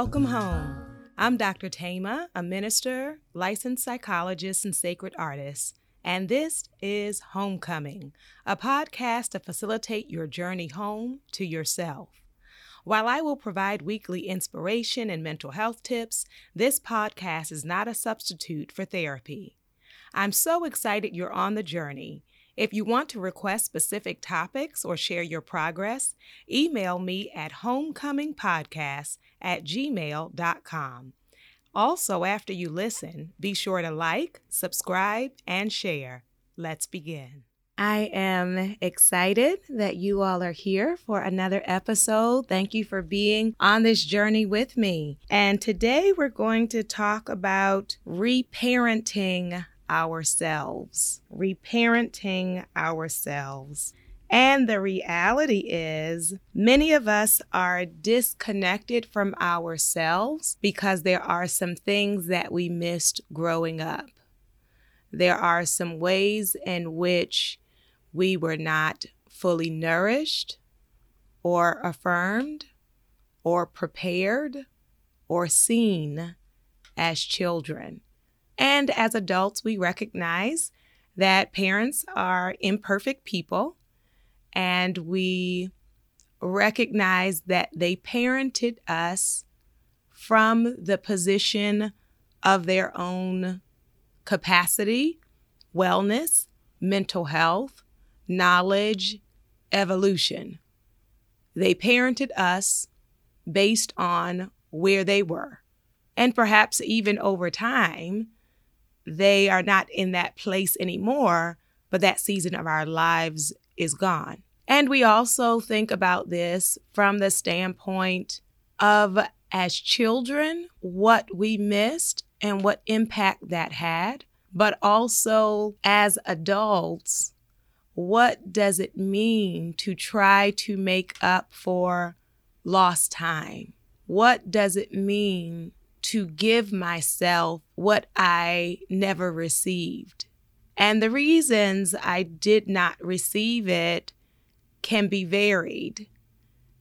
Welcome home. I'm Dr. Thema, a minister, licensed psychologist, and sacred artist, and this is Homecoming, a podcast to facilitate your journey home to yourself. While I will provide weekly inspiration and mental health tips, this podcast is not a substitute for therapy. I'm so excited you're on the journey. If you want to request specific topics or share your progress, email me at homecomingpodcast at gmail.com. Also, after you listen, be sure to like, subscribe, and share. Let's begin. I am excited that you all are here for another episode. Thank you for being on this journey with me. And today we're going to talk about reparenting ourselves. Reparenting ourselves. And the reality is, many of us are disconnected from ourselves because there are some things that we missed growing up. There are some ways in which we were not fully nourished or affirmed or prepared or seen as children. And as adults, we recognize that parents are imperfect people and we recognize that they parented us from the position of their own capacity, wellness, mental health, knowledge, evolution. They parented us based on where they were. And perhaps even over time, they are not in that place anymore, but that season of our lives is gone. And we also think about this from the standpoint of as children, what we missed and what impact that had, but also as adults, what does it mean to try to make up for lost time? What does it mean to give myself what I never received? And the reasons I did not receive it can be varied.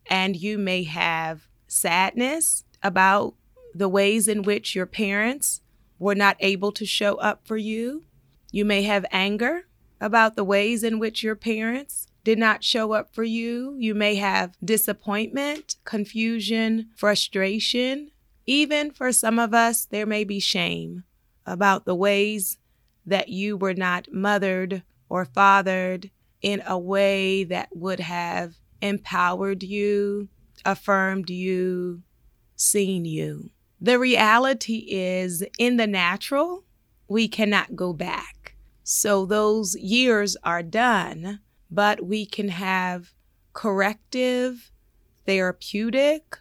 And you may have sadness about the ways in which your parents were not able to show up for you. You may have anger about the ways in which your parents did not show up for you. You may have disappointment, confusion, frustration. Even for some of us, there may be shame about the ways that you were not mothered or fathered in a way that would have empowered you, affirmed you, seen you. The reality is, in the natural, we cannot go back. So those years are done, but we can have corrective, therapeutic,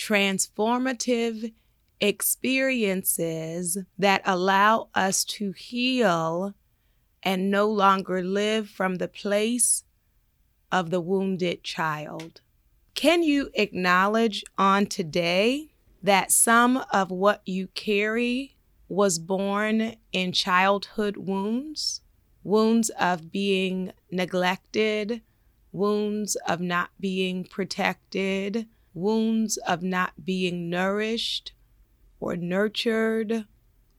transformative experiences that allow us to heal and no longer live from the place of the wounded child. Can you acknowledge on today that some of what you carry was born in childhood wounds? Wounds of being neglected, wounds of not being protected, wounds of not being nourished, or nurtured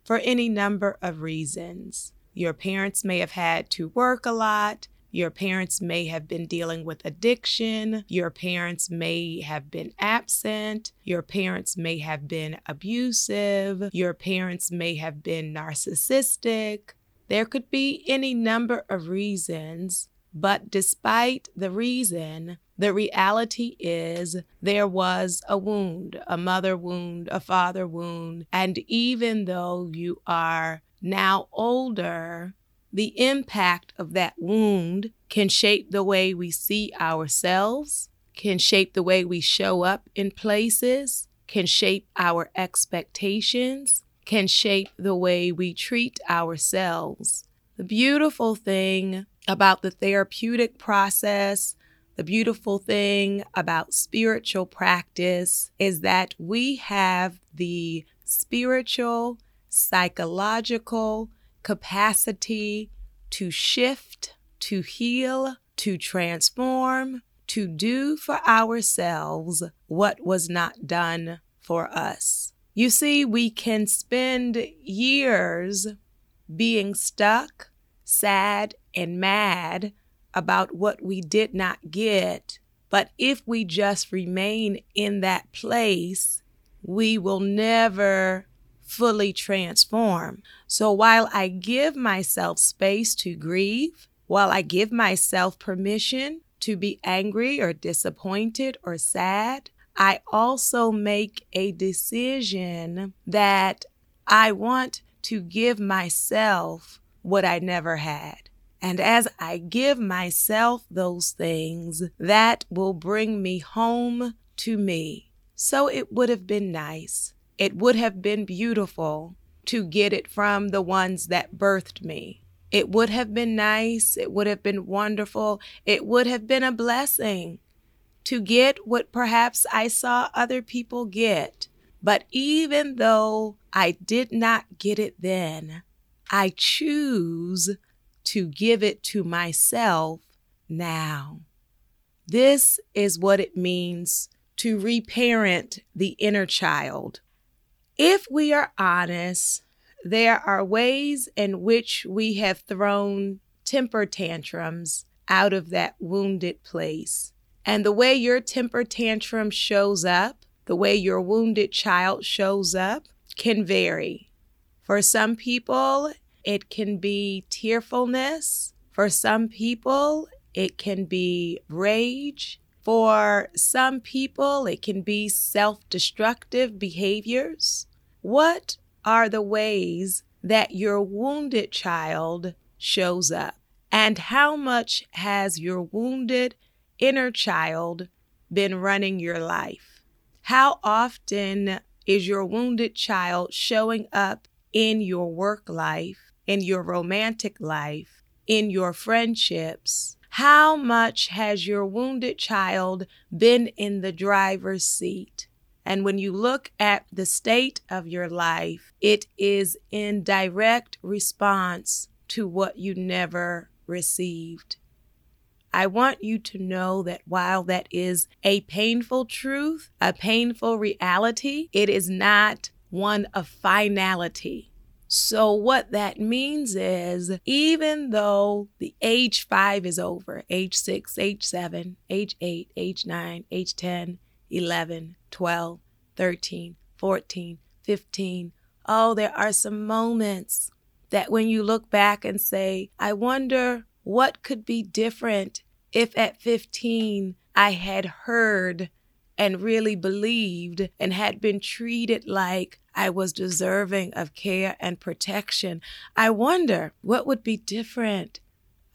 for any number of reasons. Your parents may have had to work a lot. Your parents may have been dealing with addiction. Your parents may have been absent. Your parents may have been abusive. Your parents may have been narcissistic. There could be any number of reasons, but despite the reason, the reality is there was a wound, a mother wound, a father wound. And even though you are now older, the impact of that wound can shape the way we see ourselves, can shape the way we show up in places, can shape our expectations, can shape the way we treat ourselves. The beautiful thing about the therapeutic process the beautiful thing about spiritual practice is that we have the spiritual, psychological capacity to shift, to heal, to transform, to do for ourselves what was not done for us. You see, we can spend years being stuck, sad, and mad about what we did not get. But if we just remain in that place, we will never fully transform. So while I give myself space to grieve, while I give myself permission to be angry or disappointed or sad, I also make a decision that I want to give myself what I never had. And as I give myself those things, that will bring me home to me. So it would have been nice. It would have been beautiful to get it from the ones that birthed me. It would have been nice. It would have been wonderful. It would have been a blessing to get what perhaps I saw other people get. But even though I did not get it then, I choose to give it to myself now. This is what it means to reparent the inner child. If we are honest, there are ways in which we have thrown temper tantrums out of that wounded place. And the way your temper tantrum shows up, the way your wounded child shows up, can vary. For some people, it can be tearfulness. For some people, it can be rage. For some people, it can be self destructive behaviors. What are the ways that your wounded child shows up? And how much has your wounded inner child been running your life? How often is your wounded child showing up in your work life in your romantic life, in your friendships? How much has your wounded child been in the driver's seat? And when you look at the state of your life, it is in direct response to what you never received. I want you to know that while that is a painful truth, a painful reality, it is not one of finality. So, what that means is even though the age five is over, age six, age seven, age eight, age nine, age 10, 11, 12, 13, 14, 15, oh, there are some moments that when you look back and say, I wonder what could be different if at 15 I had heard and really believed and had been treated like I was deserving of care and protection. I wonder what would be different.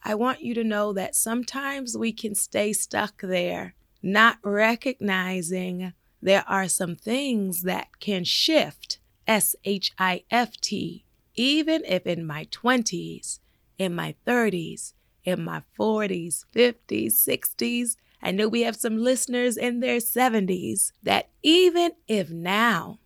I want you to know that sometimes we can stay stuck there, not recognizing there are some things that can shift, S H I F T, even if in my 20s, in my 30s, in my 40s, 50s, 60s, I know we have some listeners in their 70s that even if now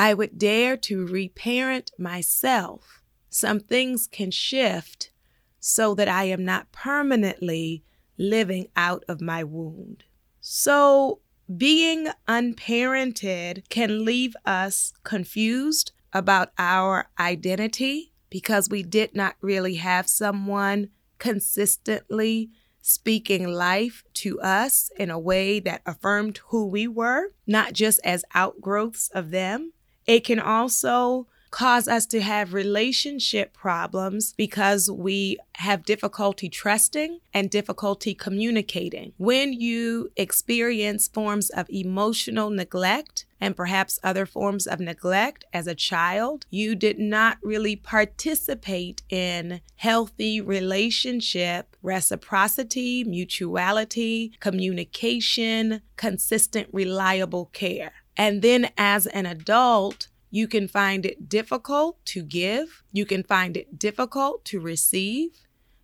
I would dare to reparent myself, some things can shift so that I am not permanently living out of my wound. So, being unparented can leave us confused about our identity because we did not really have someone consistently speaking life to us in a way that affirmed who we were, not just as outgrowths of them. It can also cause us to have relationship problems because we have difficulty trusting and difficulty communicating. When you experience forms of emotional neglect, and perhaps other forms of neglect as a child, you did not really participate in healthy relationship, reciprocity, mutuality, communication, consistent, reliable care. And then as an adult, you can find it difficult to give. You can find it difficult to receive.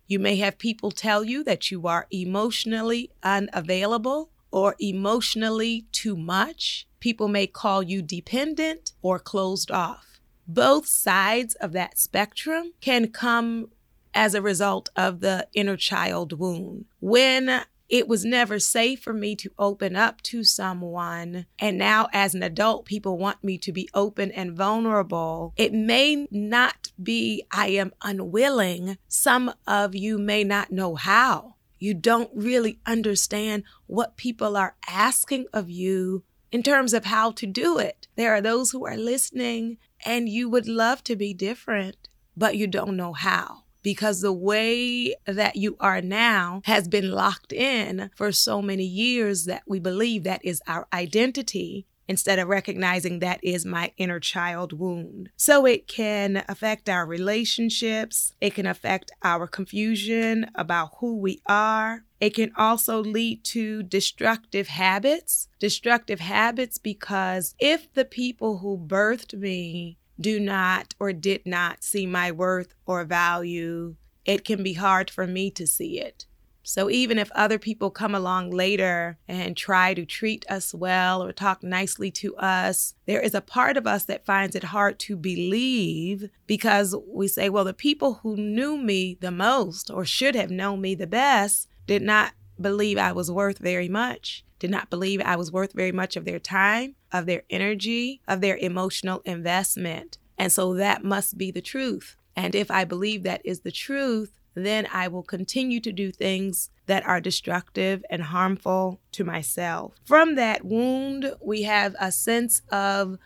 You may have people tell you that you are emotionally unavailable or emotionally too much. People may call you dependent or closed off. Both sides of that spectrum can come as a result of the inner child wound. When it was never safe for me to open up to someone. And now, as an adult, people want me to be open and vulnerable. It may not be I am unwilling. Some of you may not know how. You don't really understand what people are asking of you in terms of how to do it. There are those who are listening and you would love to be different, but you don't know how because the way that you are now has been locked in for so many years that we believe that is our identity instead of recognizing that is my inner child wound. So it can affect our relationships, it can affect our confusion about who we are. It can also lead to destructive habits. Destructive habits because if the people who birthed me do not or did not see my worth or value, it can be hard for me to see it. So even if other people come along later and try to treat us well or talk nicely to us, there is a part of us that finds it hard to believe because we say, well, the people who knew me the most or should have known me the best did not believe I was worth very much, did not believe I was worth very much of their time, of their energy, of their emotional investment. And so that must be the truth. And if I believe that is the truth, then I will continue to do things that are destructive and harmful to myself. From that wound, we have a sense of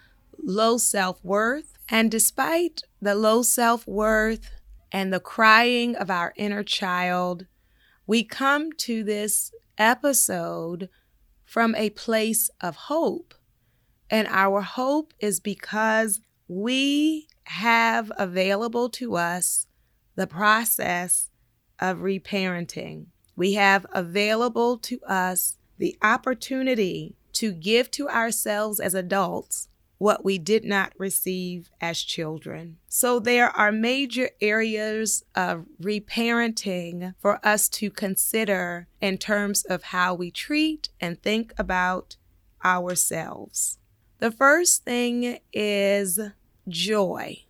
low self worth. And despite the low self worth and the crying of our inner child, we come to this episode from a place of hope. And our hope is because we have available to us the process of reparenting. We have available to us the opportunity to give to ourselves as adults what we did not receive as children. So there are major areas of reparenting for us to consider in terms of how we treat and think about ourselves. The first thing is joy.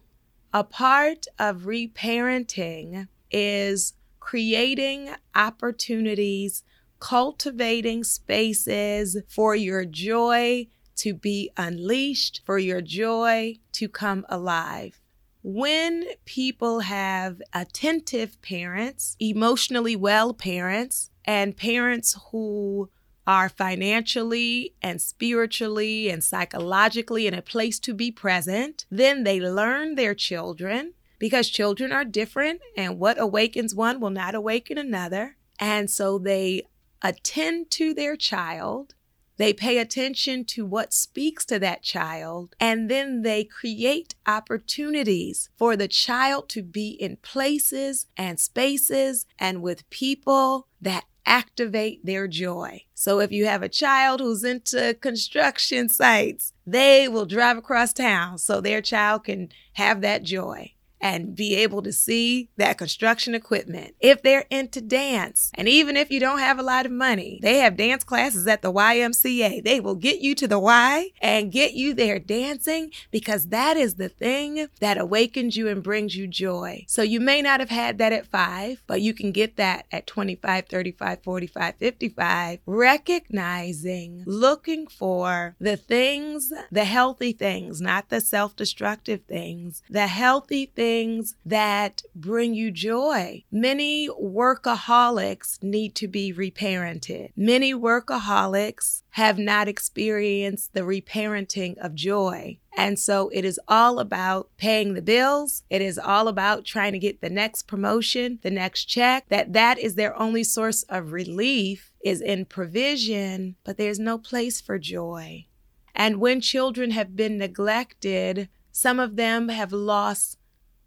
A part of reparenting is creating opportunities, cultivating spaces for your joy to be unleashed, for your joy to come alive. When people have attentive parents, emotionally well parents, and parents who are financially and spiritually and psychologically in a place to be present, then they learn their children because children are different and what awakens one will not awaken another. And so they attend to their child they pay attention to what speaks to that child, and then they create opportunities for the child to be in places and spaces and with people that activate their joy. So if you have a child who's into construction sites, they will drive across town so their child can have that joy and be able to see that construction equipment. If they're into dance, and even if you don't have a lot of money, they have dance classes at the YMCA. They will get you to the Y and get you there dancing because that is the thing that awakens you and brings you joy. So you may not have had that at five, but you can get that at 25, 35, 45, 55. Recognizing, looking for the things, the healthy things, not the self destructive things, the healthy things things that bring you joy. Many workaholics need to be reparented. Many workaholics have not experienced the reparenting of joy. And so it is all about paying the bills. It is all about trying to get the next promotion, the next check. That that is their only source of relief is in provision, but there's no place for joy. And when children have been neglected, some of them have lost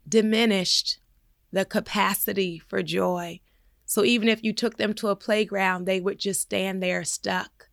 diminished the capacity for joy. So even if you took them to a playground, they would just stand there stuck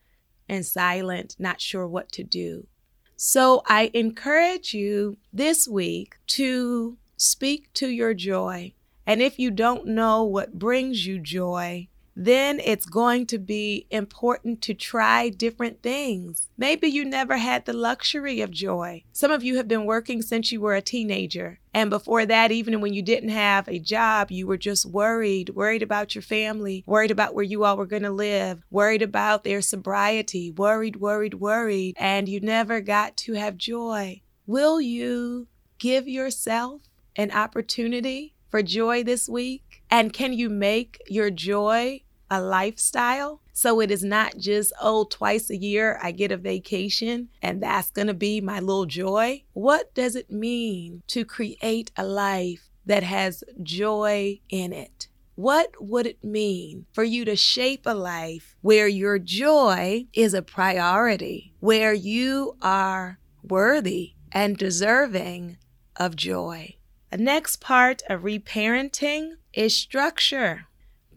and silent, not sure what to do. So I encourage you this week to speak to your joy. And if you don't know what brings you joy, then it's going to be important to try different things. Maybe you never had the luxury of joy. Some of you have been working since you were a teenager. And before that, even when you didn't have a job, you were just worried, worried about your family, worried about where you all were going to live, worried about their sobriety, worried, worried, worried, and you never got to have joy. Will you give yourself an opportunity for joy this week? And can you make your joy a lifestyle? So it is not just, oh, twice a year I get a vacation and that's going to be my little joy. What does it mean to create a life that has joy in it? What would it mean for you to shape a life where your joy is a priority, where you are worthy and deserving of joy? The next part of reparenting is structure.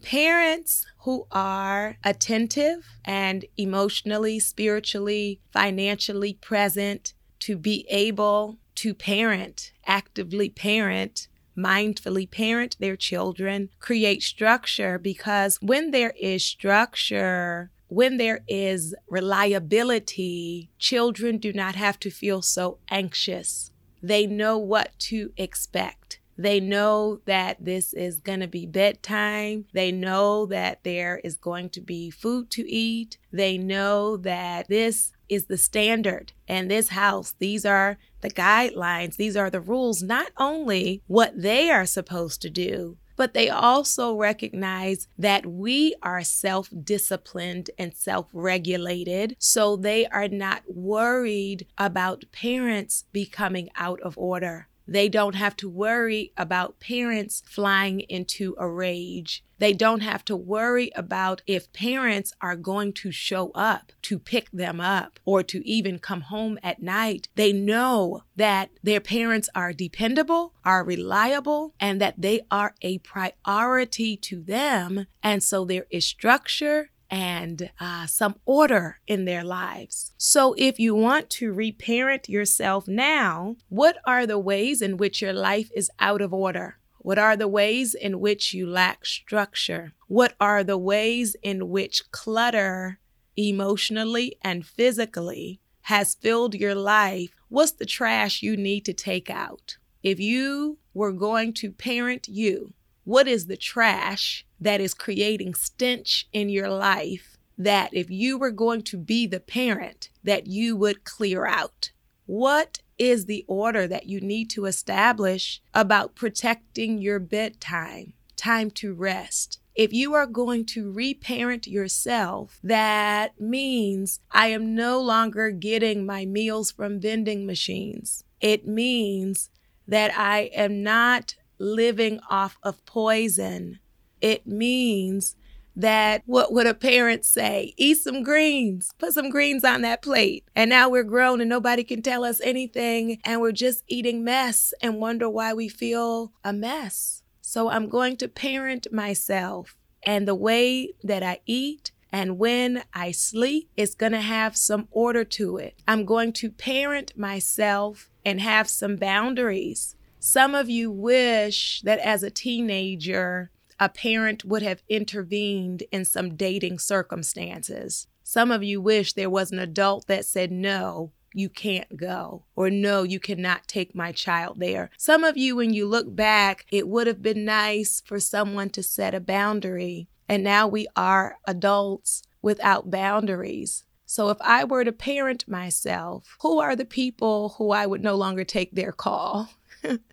Parents who are attentive and emotionally, spiritually, financially present to be able to parent, actively parent, mindfully parent their children, create structure because when there is structure, when there is reliability, children do not have to feel so anxious they know what to expect. They know that this is going to be bedtime. They know that there is going to be food to eat. They know that this is the standard and this house. These are the guidelines. These are the rules, not only what they are supposed to do, but they also recognize that we are self disciplined and self regulated. So they are not worried about parents becoming out of order. They don't have to worry about parents flying into a rage. They don't have to worry about if parents are going to show up to pick them up or to even come home at night. They know that their parents are dependable, are reliable, and that they are a priority to them. And so there is structure and uh, some order in their lives. So, if you want to reparent yourself now, what are the ways in which your life is out of order? What are the ways in which you lack structure? What are the ways in which clutter emotionally and physically has filled your life? What's the trash you need to take out? If you were going to parent you, what is the trash that is creating stench in your life that if you were going to be the parent that you would clear out? What is the order that you need to establish about protecting your bedtime, time to rest. If you are going to reparent yourself, that means I am no longer getting my meals from vending machines. It means that I am not living off of poison. It means that what would a parent say? Eat some greens, put some greens on that plate. And now we're grown and nobody can tell us anything, and we're just eating mess and wonder why we feel a mess. So I'm going to parent myself, and the way that I eat. And when I sleep, it's going to have some order to it. I'm going to parent myself and have some boundaries. Some of you wish that as a teenager, a parent would have intervened in some dating circumstances. Some of you wish there was an adult that said, no, you can't go, or no, you cannot take my child there. Some of you, when you look back, it would have been nice for someone to set a boundary. And now we are adults without boundaries. So if I were to parent myself, who are the people who I would no longer take their call?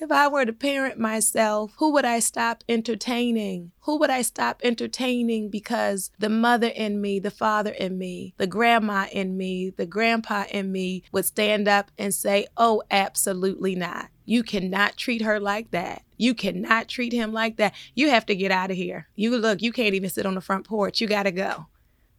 If I were to parent myself, who would I stop entertaining? Who would I stop entertaining because the mother in me, the father in me, the grandma in me, the grandpa in me would stand up and say, Oh, absolutely not. You cannot treat her like that. You cannot treat him like that. You have to get out of here. You look, you can't even sit on the front porch. You got to go.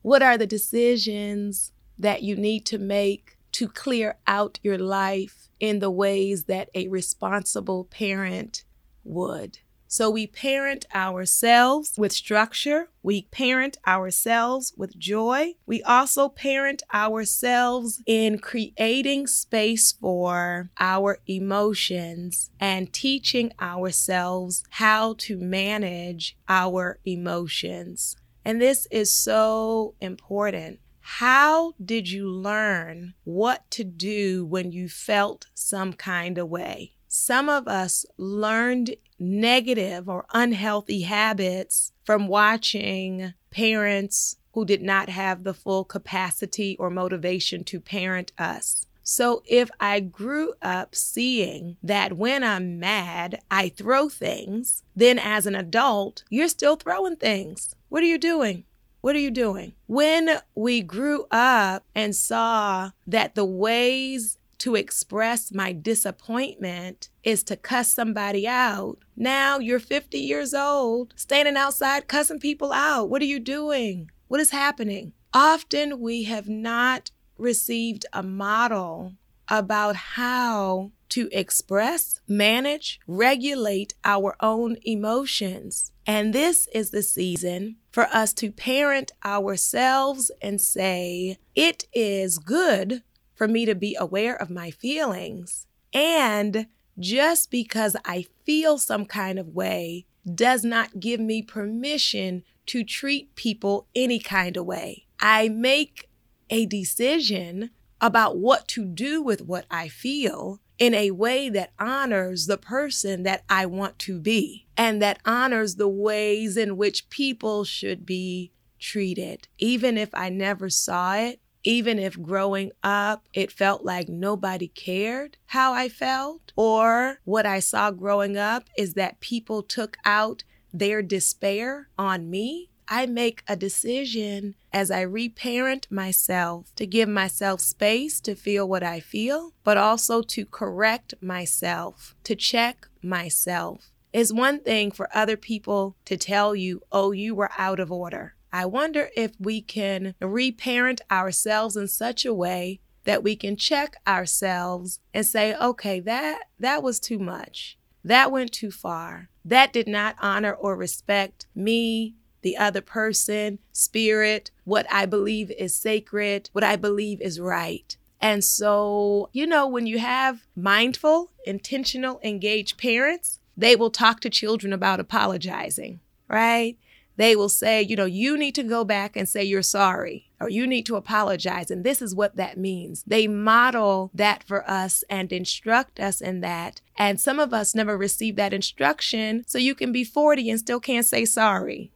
What are the decisions that you need to make to clear out your life in the ways that a responsible parent would. So we parent ourselves with structure. We parent ourselves with joy. We also parent ourselves in creating space for our emotions and teaching ourselves how to manage our emotions. And this is so important. How did you learn what to do when you felt some kind of way? Some of us learned negative or unhealthy habits from watching parents who did not have the full capacity or motivation to parent us. So if I grew up seeing that when I'm mad, I throw things, then as an adult, you're still throwing things. What are you doing? What are you doing? When we grew up and saw that the ways to express my disappointment is to cuss somebody out. Now you're 50 years old, standing outside cussing people out. What are you doing? What is happening? Often we have not received a model about how to express, manage, regulate our own emotions. And this is the season for us to parent ourselves and say, it is good for me to be aware of my feelings. And just because I feel some kind of way does not give me permission to treat people any kind of way. I make a decision about what to do with what I feel in a way that honors the person that I want to be and that honors the ways in which people should be treated. Even if I never saw it, even if growing up it felt like nobody cared how I felt, or what I saw growing up is that people took out their despair on me, I make a decision as I reparent myself to give myself space to feel what I feel, but also to correct myself, to check myself. It's one thing for other people to tell you, oh, you were out of order. I wonder if we can reparent ourselves in such a way that we can check ourselves and say, okay, that that was too much. That went too far. That did not honor or respect me, the other person, spirit, what I believe is sacred, what I believe is right. And so, you know, when you have mindful, intentional, engaged parents, they will talk to children about apologizing, right? they will say, you know, you need to go back and say you're sorry or you need to apologize. And this is what that means. They model that for us and instruct us in that. And some of us never received that instruction. So you can be 40 and still can't say sorry.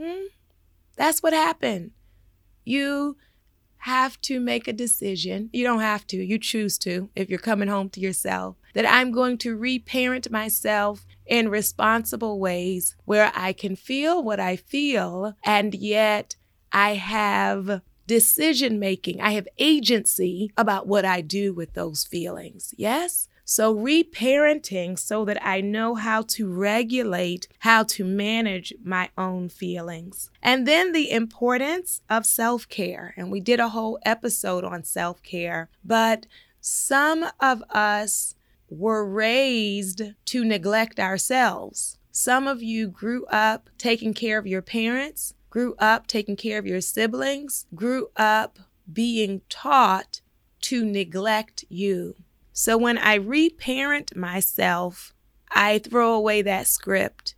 Hmm? That's what happened. You have to make a decision. You don't have to, you choose to if you're coming home to yourself. That I'm going to reparent myself in responsible ways where I can feel what I feel and yet I have decision making. I have agency about what I do with those feelings. Yes? So, reparenting so that I know how to regulate, how to manage my own feelings. And then the importance of self care. And we did a whole episode on self care, but some of us were raised to neglect ourselves. Some of you grew up taking care of your parents, grew up taking care of your siblings, grew up being taught to neglect you. So when I reparent myself, I throw away that script,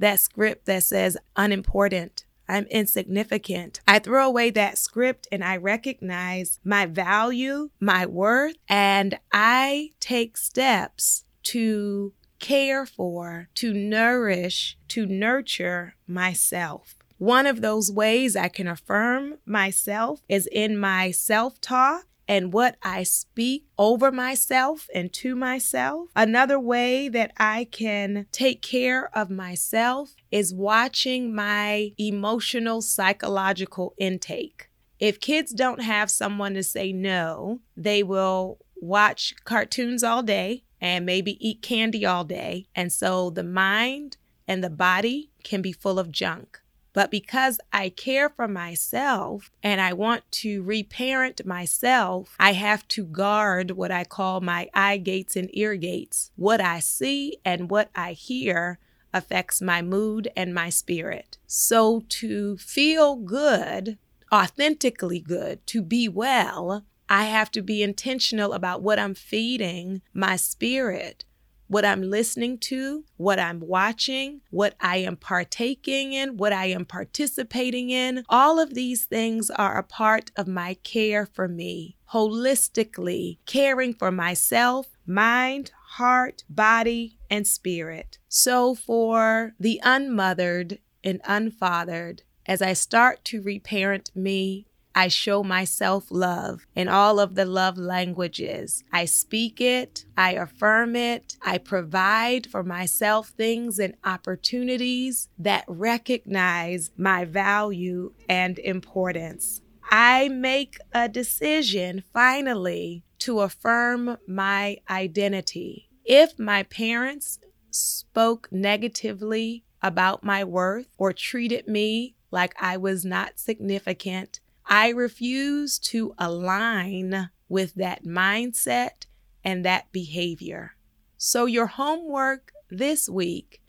that script that says unimportant, I'm insignificant. I throw away that script and I recognize my value, my worth, and I take steps to care for, to nourish, to nurture myself. One of those ways I can affirm myself is in my self talk and what I speak over myself and to myself. Another way that I can take care of myself is watching my emotional psychological intake. If kids don't have someone to say no, they will watch cartoons all day and maybe eat candy all day. And so the mind and the body can be full of junk. But because I care for myself and I want to reparent myself, I have to guard what I call my eye gates and ear gates. What I see and what I hear affects my mood and my spirit. So to feel good, authentically good, to be well, I have to be intentional about what I'm feeding my spirit, what I'm listening to, what I'm watching, what I am partaking in, what I am participating in. All of these things are a part of my care for me, holistically caring for myself, mind, heart, body, and spirit. So, for the unmothered and unfathered, as I start to reparent me, I show myself love in all of the love languages. I speak it, I affirm it, I provide for myself things and opportunities that recognize my value and importance. I make a decision finally to affirm my identity. If my parents spoke negatively about my worth or treated me like I was not significant, I refuse to align with that mindset and that behavior. So, your homework this week,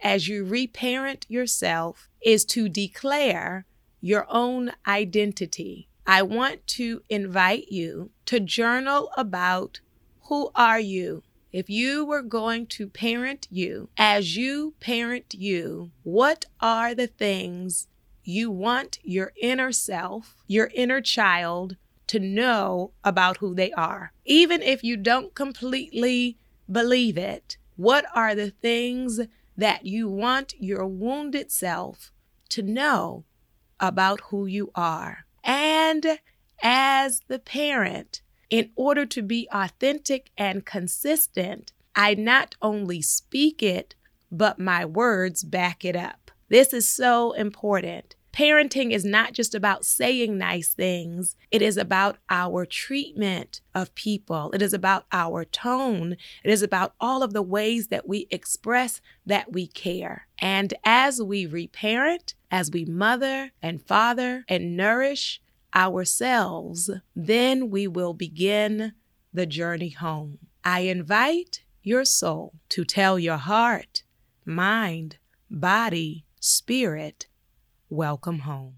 as you reparent yourself, is to declare your own identity. I want to invite you to journal about who are you? If you were going to parent you, as you parent you, what are the things you want your inner self, your inner child, to know about who they are? Even if you don't completely believe it, what are the things that you want your wounded self to know about who you are? And as the parent, in order to be authentic and consistent, I not only speak it, but my words back it up. This is so important. Parenting is not just about saying nice things, it is about our treatment of people. It is about our tone. It is about all of the ways that we express that we care. And as we reparent, as we mother and father and nourish, ourselves, then we will begin the journey home. I invite your soul to tell your heart, mind, body, spirit, welcome home.